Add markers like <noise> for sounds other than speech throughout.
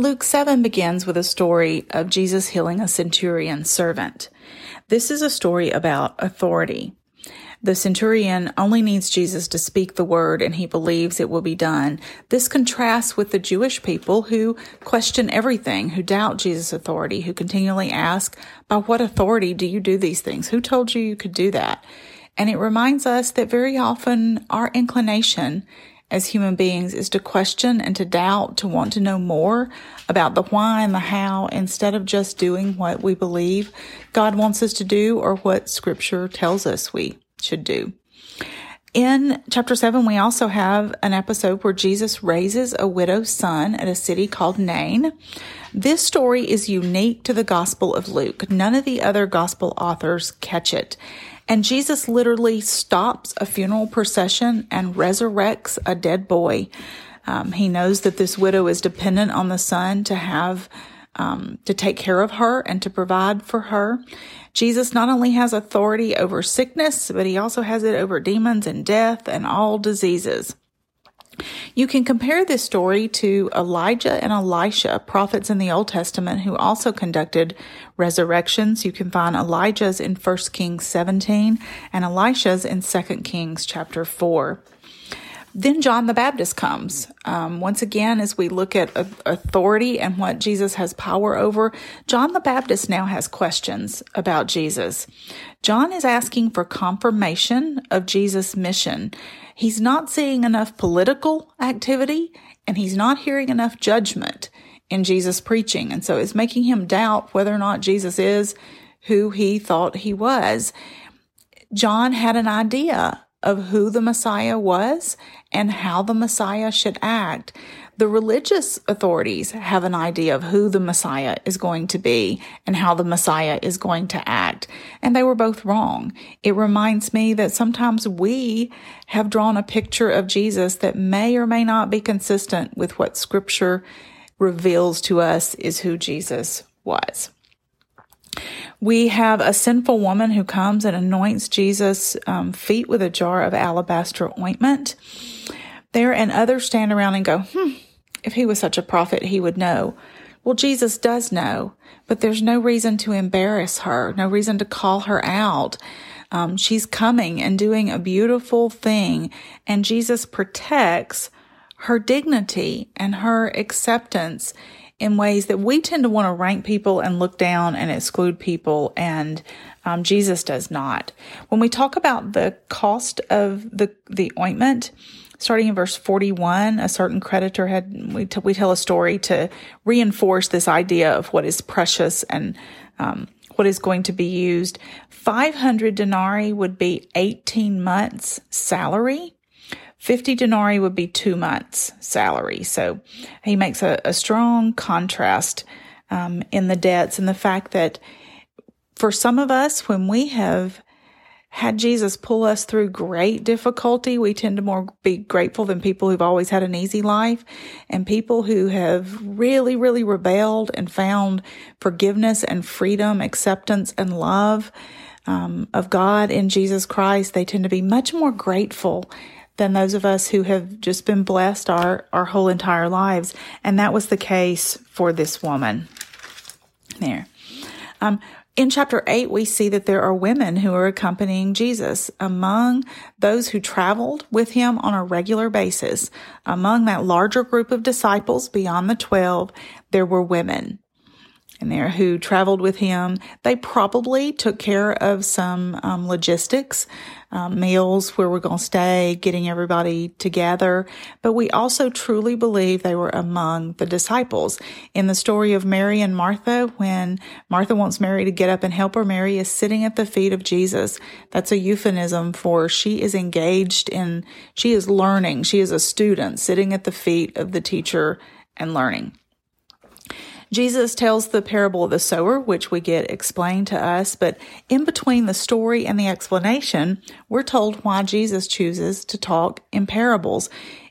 Luke 7 begins with a story of Jesus healing a centurion servant. This is a story about authority. The centurion only needs Jesus to speak the word and he believes it will be done. This contrasts with the Jewish people who question everything, who doubt Jesus' authority, who continually ask, by what authority do you do these things? Who told you you could do that? And it reminds us that very often our inclination as human beings is to question and to doubt, to want to know more about the why and the how instead of just doing what we believe God wants us to do or what scripture tells us we should do. In chapter 7, we also have an episode where Jesus raises a widow's son at a city called Nain. This story is unique to the Gospel of Luke. None of the other Gospel authors catch it. And Jesus literally stops a funeral procession and resurrects a dead boy. Um, he knows that this widow is dependent on the son to have, um, to take care of her and to provide for her. Jesus not only has authority over sickness, but he also has it over demons and death and all diseases. You can compare this story to Elijah and Elisha, prophets in the Old Testament who also conducted resurrections. You can find Elijah's in 1 Kings 17 and Elisha's in 2 Kings chapter 4. Then John the Baptist comes. Um, once again, as we look at authority and what Jesus has power over, John the Baptist now has questions about Jesus. John is asking for confirmation of Jesus' mission. He's not seeing enough political activity and he's not hearing enough judgment in Jesus' preaching. And so it's making him doubt whether or not Jesus is who he thought he was. John had an idea of who the Messiah was and how the Messiah should act. The religious authorities have an idea of who the Messiah is going to be and how the Messiah is going to act. And they were both wrong. It reminds me that sometimes we have drawn a picture of Jesus that may or may not be consistent with what scripture reveals to us is who Jesus was. We have a sinful woman who comes and anoints Jesus' um, feet with a jar of alabaster ointment. There and others stand around and go, hmm, if he was such a prophet, he would know. Well, Jesus does know, but there's no reason to embarrass her, no reason to call her out. Um, she's coming and doing a beautiful thing, and Jesus protects her dignity and her acceptance in ways that we tend to want to rank people and look down and exclude people, and um, Jesus does not. When we talk about the cost of the the ointment, starting in verse 41, a certain creditor had, we, t- we tell a story to reinforce this idea of what is precious and um, what is going to be used. 500 denarii would be 18 months' salary. 50 denarii would be two months' salary. So he makes a, a strong contrast um, in the debts and the fact that for some of us, when we have had Jesus pull us through great difficulty, we tend to more be grateful than people who've always had an easy life and people who have really, really rebelled and found forgiveness and freedom, acceptance and love um, of God in Jesus Christ. They tend to be much more grateful than those of us who have just been blessed our, our whole entire lives. And that was the case for this woman. There. Um, in chapter 8, we see that there are women who are accompanying Jesus. Among those who traveled with him on a regular basis, among that larger group of disciples beyond the 12, there were women and there who traveled with him. They probably took care of some um, logistics, um, meals where we're going to stay, getting everybody together. But we also truly believe they were among the disciples. In the story of Mary and Martha, when Martha wants Mary to get up and help her, Mary is sitting at the feet of Jesus. That's a euphemism for she is engaged in, she is learning. She is a student sitting at the feet of the teacher and learning. Jesus tells the parable of the sower, which we get explained to us, but in between the story and the explanation, we're told why Jesus chooses to talk in parables.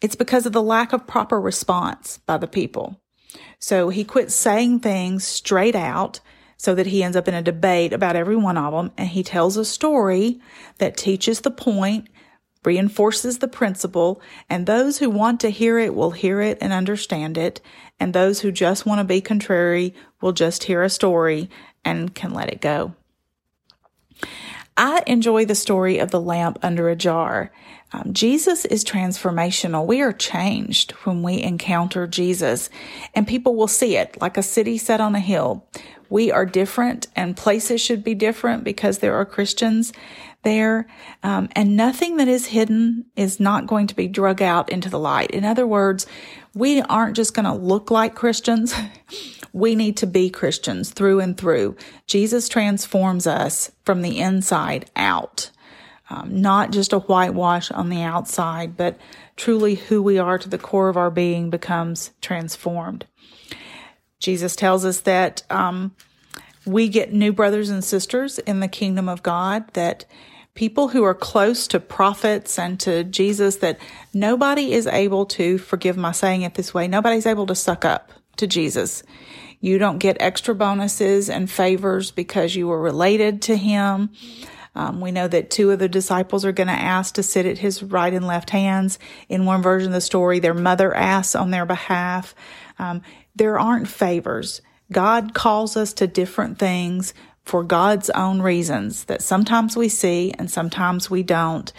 It's because of the lack of proper response by the people. So he quits saying things straight out so that he ends up in a debate about every one of them. And he tells a story that teaches the point, reinforces the principle, and those who want to hear it will hear it and understand it. And those who just want to be contrary will just hear a story and can let it go. I enjoy the story of the lamp under a jar. Um, Jesus is transformational. We are changed when we encounter Jesus, and people will see it like a city set on a hill. We are different, and places should be different because there are Christians there. Um, and nothing that is hidden is not going to be drug out into the light. In other words, we aren't just going to look like Christians. <laughs> we need to be Christians through and through. Jesus transforms us from the inside out. Um, not just a whitewash on the outside, but truly who we are to the core of our being becomes transformed. Jesus tells us that um, we get new brothers and sisters in the kingdom of God, that people who are close to prophets and to Jesus that nobody is able to, forgive my saying it this way, nobody's able to suck up to Jesus. You don't get extra bonuses and favors because you were related to him. Um, we know that two of the disciples are going to ask to sit at his right and left hands. In one version of the story, their mother asks on their behalf. Um, there aren't favors. God calls us to different things for God's own reasons that sometimes we see and sometimes we don't.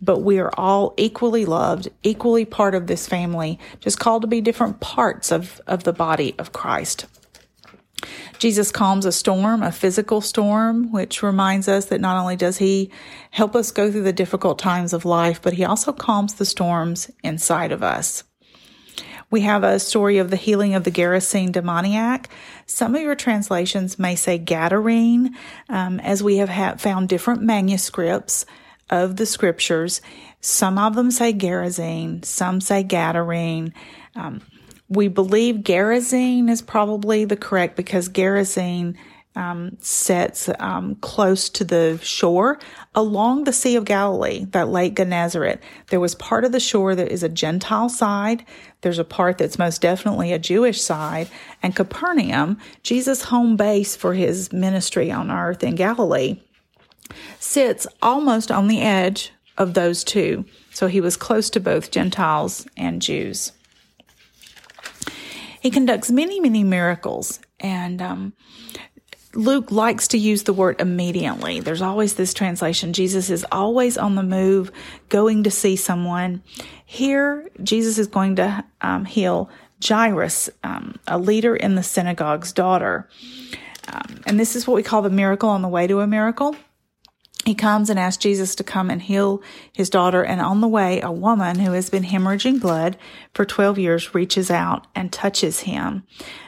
But we are all equally loved, equally part of this family, just called to be different parts of, of the body of Christ. Jesus calms a storm, a physical storm, which reminds us that not only does he help us go through the difficult times of life, but he also calms the storms inside of us. We have a story of the healing of the Gerasene demoniac. Some of your translations may say Gadarene, um, as we have ha- found different manuscripts of the scriptures. Some of them say Gerasene, some say Gadarene. Um, we believe Gerasene is probably the correct because Gerasene um, sets um, close to the shore along the Sea of Galilee, that Lake Gennesaret. There was part of the shore that is a Gentile side. There's a part that's most definitely a Jewish side. And Capernaum, Jesus' home base for his ministry on earth in Galilee, sits almost on the edge of those two. So he was close to both Gentiles and Jews. He conducts many, many miracles. And um, Luke likes to use the word immediately. There's always this translation. Jesus is always on the move, going to see someone. Here, Jesus is going to um, heal Jairus, um, a leader in the synagogue's daughter. Um, and this is what we call the miracle on the way to a miracle. He comes and asks Jesus to come and heal his daughter. And on the way, a woman who has been hemorrhaging blood for 12 years reaches out and touches him.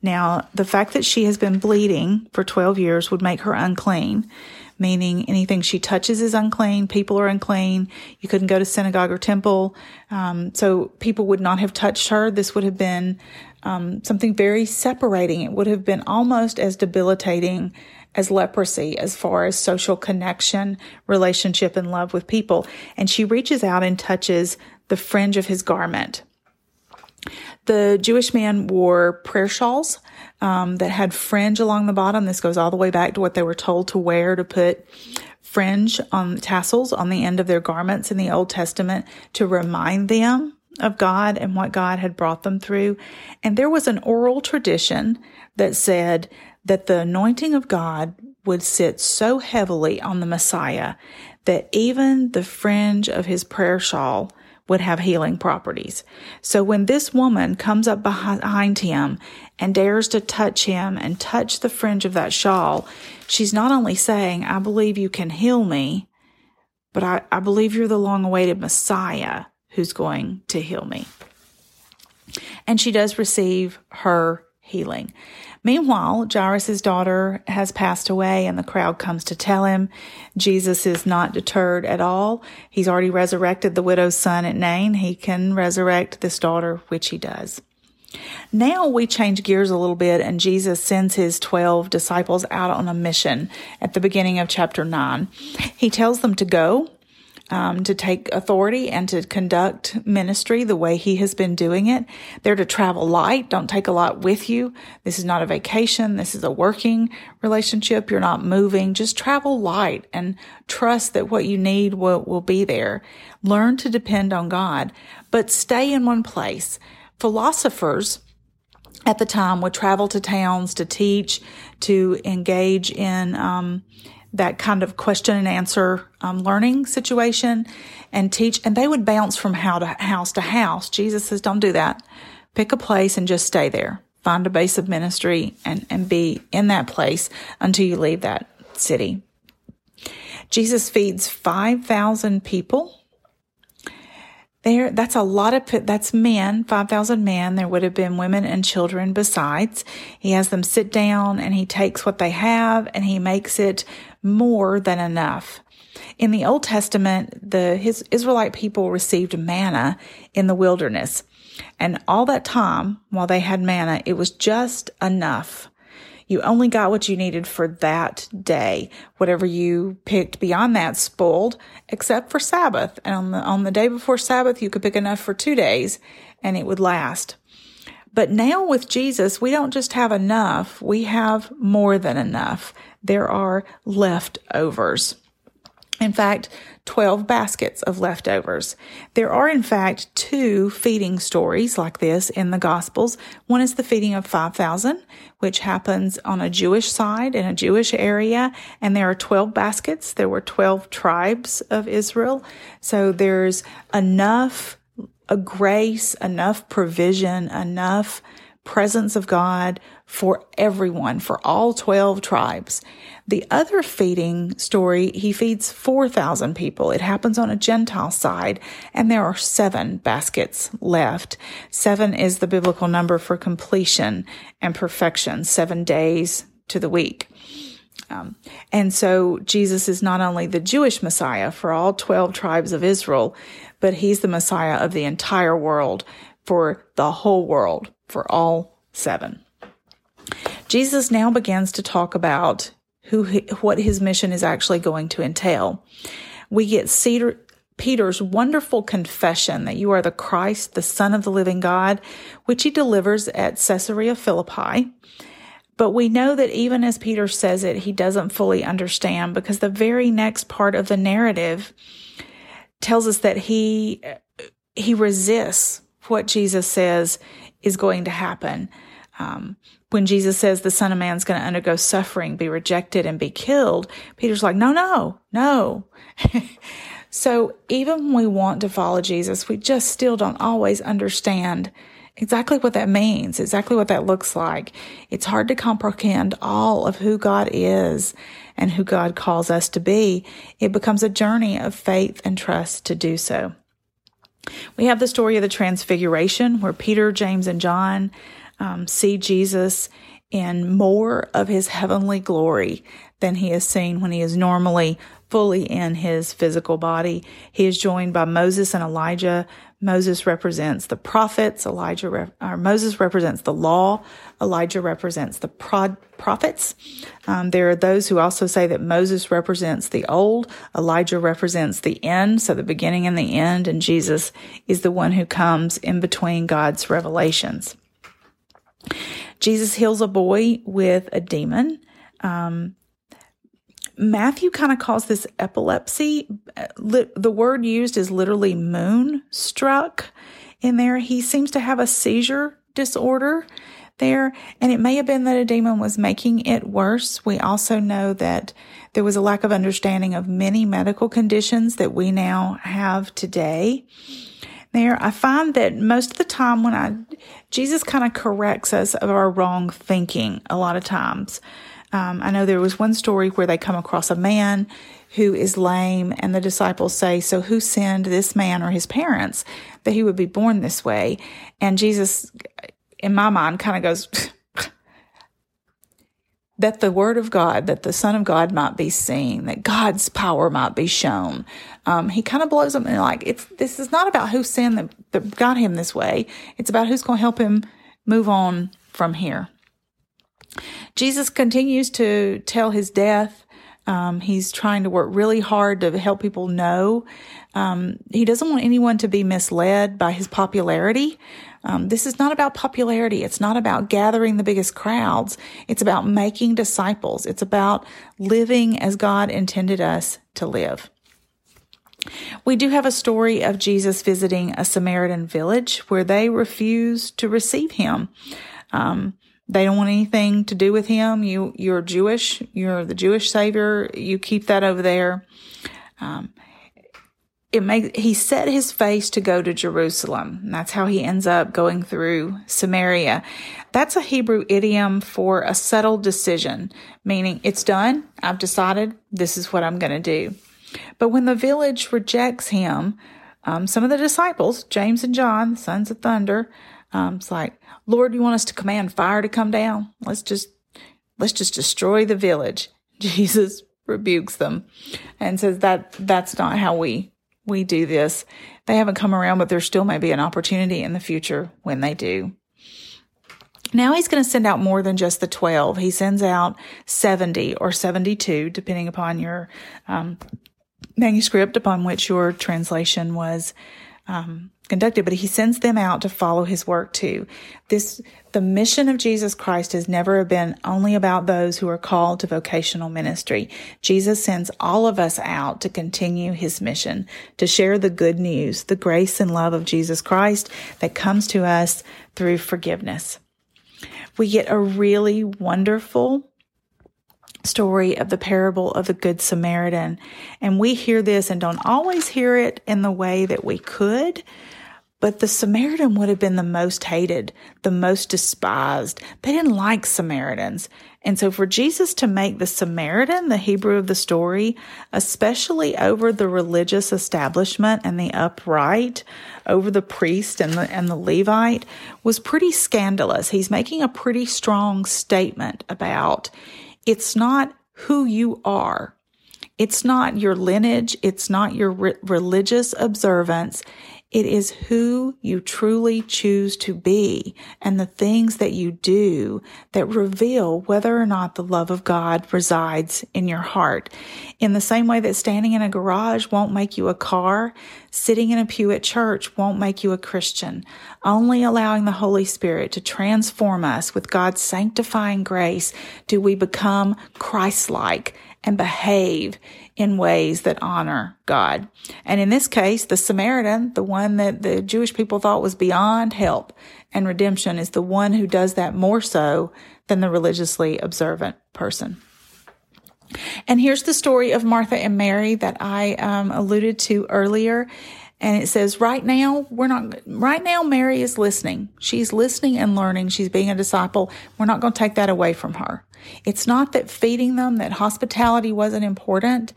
Now, the fact that she has been bleeding for 12 years would make her unclean, meaning anything she touches is unclean. People are unclean. You couldn't go to synagogue or temple. Um, so people would not have touched her. This would have been um, something very separating. It would have been almost as debilitating as leprosy as far as social connection, relationship, and love with people. And she reaches out and touches the fringe of his garment. The Jewish man wore prayer shawls um, that had fringe along the bottom. This goes all the way back to what they were told to wear to put fringe on tassels on the end of their garments in the Old Testament to remind them of God and what God had brought them through. And there was an oral tradition that said that the anointing of God would sit so heavily on the Messiah that even the fringe of his prayer shawl would have healing properties. So when this woman comes up behind him and dares to touch him and touch the fringe of that shawl, she's not only saying, I believe you can heal me, but I, I believe you're the long awaited Messiah who's going to heal me. And she does receive her healing. Meanwhile, Jairus' daughter has passed away and the crowd comes to tell him Jesus is not deterred at all. He's already resurrected the widow's son at Nain. He can resurrect this daughter, which he does. Now we change gears a little bit, and Jesus sends his 12 disciples out on a mission at the beginning of chapter 9. He tells them to go um, to take authority and to conduct ministry the way he has been doing it. They're to travel light. Don't take a lot with you. This is not a vacation. This is a working relationship. You're not moving. Just travel light and trust that what you need will, will be there. Learn to depend on God, but stay in one place. Philosophers at the time would travel to towns to teach, to engage in, um, that kind of question and answer um, learning situation and teach. And they would bounce from house to house to house. Jesus says, don't do that. Pick a place and just stay there. Find a base of ministry and, and be in that place until you leave that city. Jesus feeds 5,000 people there, that's a lot of, that's men, 5,000 men. There would have been women and children besides. He has them sit down and he takes what they have and he makes it more than enough. In the Old Testament, the his Israelite people received manna in the wilderness. And all that time while they had manna, it was just enough. You only got what you needed for that day. Whatever you picked beyond that spoiled, except for Sabbath. And on the, on the day before Sabbath, you could pick enough for two days and it would last. But now with Jesus, we don't just have enough, we have more than enough. There are leftovers. In fact, 12 baskets of leftovers. There are, in fact, two feeding stories like this in the Gospels. One is the feeding of 5,000, which happens on a Jewish side in a Jewish area, and there are 12 baskets. There were 12 tribes of Israel. So there's enough a grace, enough provision, enough presence of God for everyone, for all 12 tribes. The other feeding story, he feeds 4,000 people. It happens on a Gentile side, and there are seven baskets left. Seven is the biblical number for completion and perfection, seven days to the week. Um, and so Jesus is not only the Jewish Messiah for all 12 tribes of Israel, but he's the Messiah of the entire world for the whole world, for all seven. Jesus now begins to talk about who what his mission is actually going to entail. We get Cedar, Peter's wonderful confession that you are the Christ, the Son of the living God, which he delivers at Caesarea Philippi. But we know that even as Peter says it, he doesn't fully understand because the very next part of the narrative tells us that he he resists what Jesus says is going to happen. Um, when Jesus says the Son of Man's going to undergo suffering, be rejected, and be killed, Peter's like, no, no, no. <laughs> so even when we want to follow Jesus, we just still don't always understand exactly what that means, exactly what that looks like. It's hard to comprehend all of who God is and who God calls us to be. It becomes a journey of faith and trust to do so. We have the story of the Transfiguration, where Peter, James, and John um, see Jesus in more of his heavenly glory than he is seen when he is normally fully in his physical body. He is joined by Moses and Elijah. Moses represents the prophets. Elijah, re- or Moses represents the law. Elijah represents the prod- prophets. Um, there are those who also say that Moses represents the old. Elijah represents the end. So the beginning and the end. And Jesus is the one who comes in between God's revelations. Jesus heals a boy with a demon. Um, Matthew kind of calls this epilepsy. The word used is literally moon struck in there. He seems to have a seizure disorder there, and it may have been that a demon was making it worse. We also know that there was a lack of understanding of many medical conditions that we now have today there. I find that most of the time when I, Jesus kind of corrects us of our wrong thinking a lot of times. Um, I know there was one story where they come across a man who is lame, and the disciples say, So who sinned this man or his parents that he would be born this way? And Jesus, in my mind, kind of goes, <laughs> that the word of God, that the Son of God might be seen, that God's power might be shown. Um, he kind of blows them and like, it's, this is not about who sinned that, that got him this way. It's about who's going to help him move on from here. Jesus continues to tell his death. Um, he's trying to work really hard to help people know. Um, he doesn't want anyone to be misled by his popularity. Um, this is not about popularity. It's not about gathering the biggest crowds. It's about making disciples. It's about living as God intended us to live. We do have a story of Jesus visiting a Samaritan village where they refuse to receive him. Um, they don't want anything to do with him. You, you're Jewish. You're the Jewish savior. You keep that over there. Um, it makes, he set his face to go to Jerusalem. that's how he ends up going through Samaria. That's a Hebrew idiom for a settled decision, meaning it's done. I've decided this is what I'm going to do. But when the village rejects him, um, some of the disciples, James and John, sons of thunder, um, it's like, Lord, you want us to command fire to come down? Let's just, let's just destroy the village. <laughs> Jesus rebukes them and says that that's not how we, we do this. They haven't come around, but there still may be an opportunity in the future when they do. Now he's going to send out more than just the 12. He sends out 70 or 72, depending upon your um, manuscript upon which your translation was um, conducted, but he sends them out to follow his work too. This, the mission of Jesus Christ has never been only about those who are called to vocational ministry. Jesus sends all of us out to continue his mission, to share the good news, the grace and love of Jesus Christ that comes to us through forgiveness. We get a really wonderful story of the parable of the Good Samaritan. And we hear this and don't always hear it in the way that we could. But the Samaritan would have been the most hated, the most despised. They didn't like Samaritans. And so for Jesus to make the Samaritan the Hebrew of the story, especially over the religious establishment and the upright, over the priest and the, and the Levite, was pretty scandalous. He's making a pretty strong statement about it's not who you are. It's not your lineage. It's not your re- religious observance. It is who you truly choose to be and the things that you do that reveal whether or not the love of God resides in your heart. In the same way that standing in a garage won't make you a car, sitting in a pew at church won't make you a Christian. Only allowing the Holy Spirit to transform us with God's sanctifying grace do we become Christ-like and behave in ways that honor God. And in this case, the Samaritan, the one that the Jewish people thought was beyond help and redemption, is the one who does that more so than the religiously observant person. And here's the story of Martha and Mary that I um, alluded to earlier. And it says, right now, we're not, right now, Mary is listening. She's listening and learning. She's being a disciple. We're not going to take that away from her. It's not that feeding them, that hospitality wasn't important,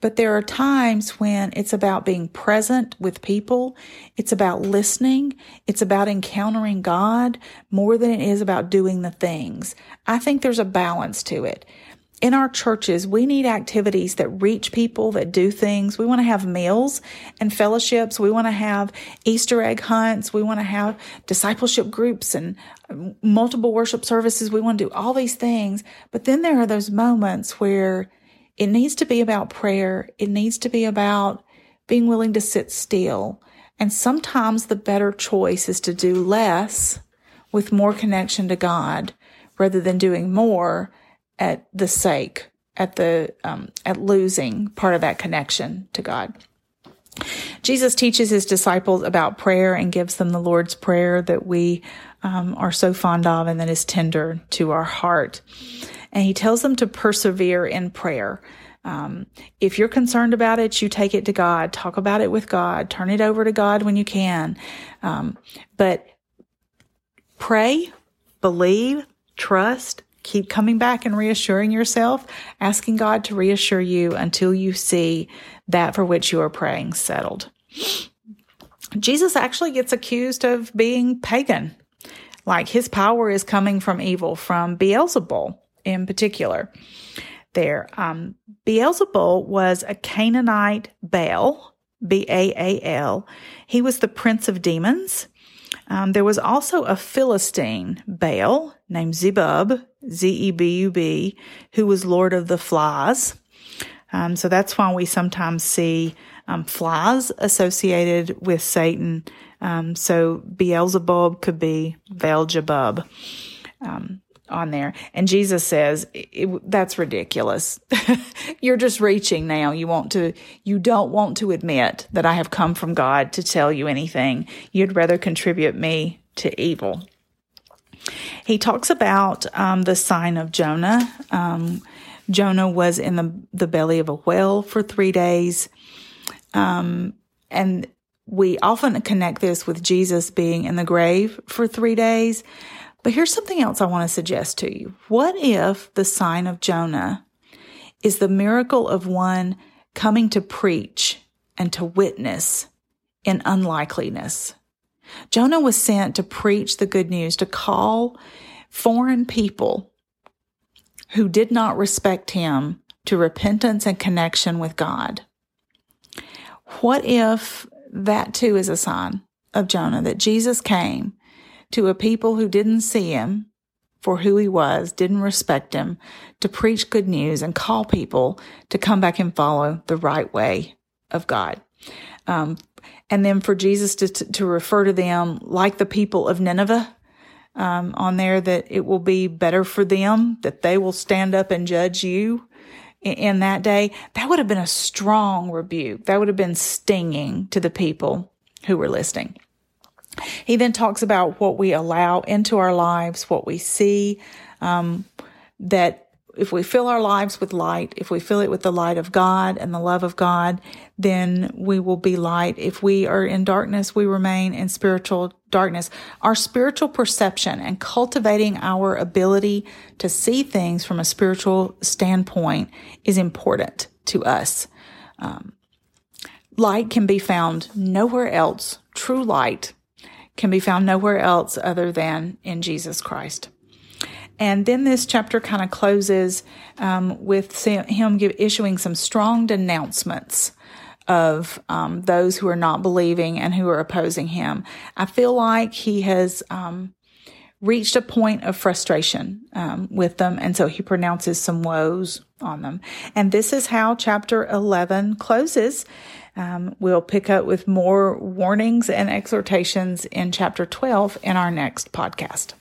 but there are times when it's about being present with people. It's about listening. It's about encountering God more than it is about doing the things. I think there's a balance to it in our churches, we need activities that reach people, that do things. We want to have meals and fellowships. We want to have Easter egg hunts. We want to have discipleship groups and um, multiple worship services. We want to do all these things. But then there are those moments where it needs to be about prayer. It needs to be about being willing to sit still. And sometimes the better choice is to do less with more connection to God rather than doing more at the sake, at the, um, at losing part of that connection to God. Jesus teaches his disciples about prayer and gives them the Lord's Prayer that we um, are so fond of and that is tender to our heart. And he tells them to persevere in prayer. Um, if you're concerned about it, you take it to God, talk about it with God, turn it over to God when you can. Um, but pray, believe, trust, Keep coming back and reassuring yourself, asking God to reassure you until you see that for which you are praying settled. Jesus actually gets accused of being pagan, like his power is coming from evil, from Beelzebul in particular. There, um, Beelzebul was a Canaanite Baal, B A A L. He was the prince of demons. Um, there was also a Philistine, Baal, named Zebub, Z E B U B, who was lord of the flies. Um, so that's why we sometimes see um, flies associated with Satan. Um, so Beelzebub could be Beelzebub um, on there. And Jesus says, that's ridiculous. <laughs> You're just reaching now. You want to, you don't want to admit that I have come from God to tell you anything. You'd rather contribute me to evil. He talks about um, the sign of Jonah. Um, Jonah was in the, the belly of a whale for three days. Um, and we often connect this with Jesus being in the grave for three days. But here's something else I want to suggest to you. What if the sign of Jonah is the miracle of one coming to preach and to witness in unlikeliness? Jonah was sent to preach the good news, to call foreign people who did not respect him to repentance and connection with God. What if that too is a sign of Jonah that Jesus came to a people who didn't see him for who he was, didn't respect him, to preach good news and call people to come back and follow the right way of God. Um, and then for Jesus to, to refer to them like the people of Nineveh, um, on there that it will be better for them, that they will stand up and judge you in, in that day. That would have been a strong rebuke. That would have been stinging to the people who were listening. He then talks about what we allow into our lives, what we see, um, that if we fill our lives with light, if we fill it with the light of God and the love of God, then we will be light. If we are in darkness, we remain in spiritual darkness. Our spiritual perception and cultivating our ability to see things from a spiritual standpoint is important to us. Um, light can be found nowhere else. True light can be found nowhere else other than in Jesus Christ. And then this chapter kind of closes um, with him give, issuing some strong denouncements of um, those who are not believing and who are opposing him. I feel like he has um, reached a point of frustration um, with them, and so he pronounces some woes on them. And this is how chapter 11 closes. Um, we'll pick up with more warnings and exhortations in chapter 12 in our next podcast.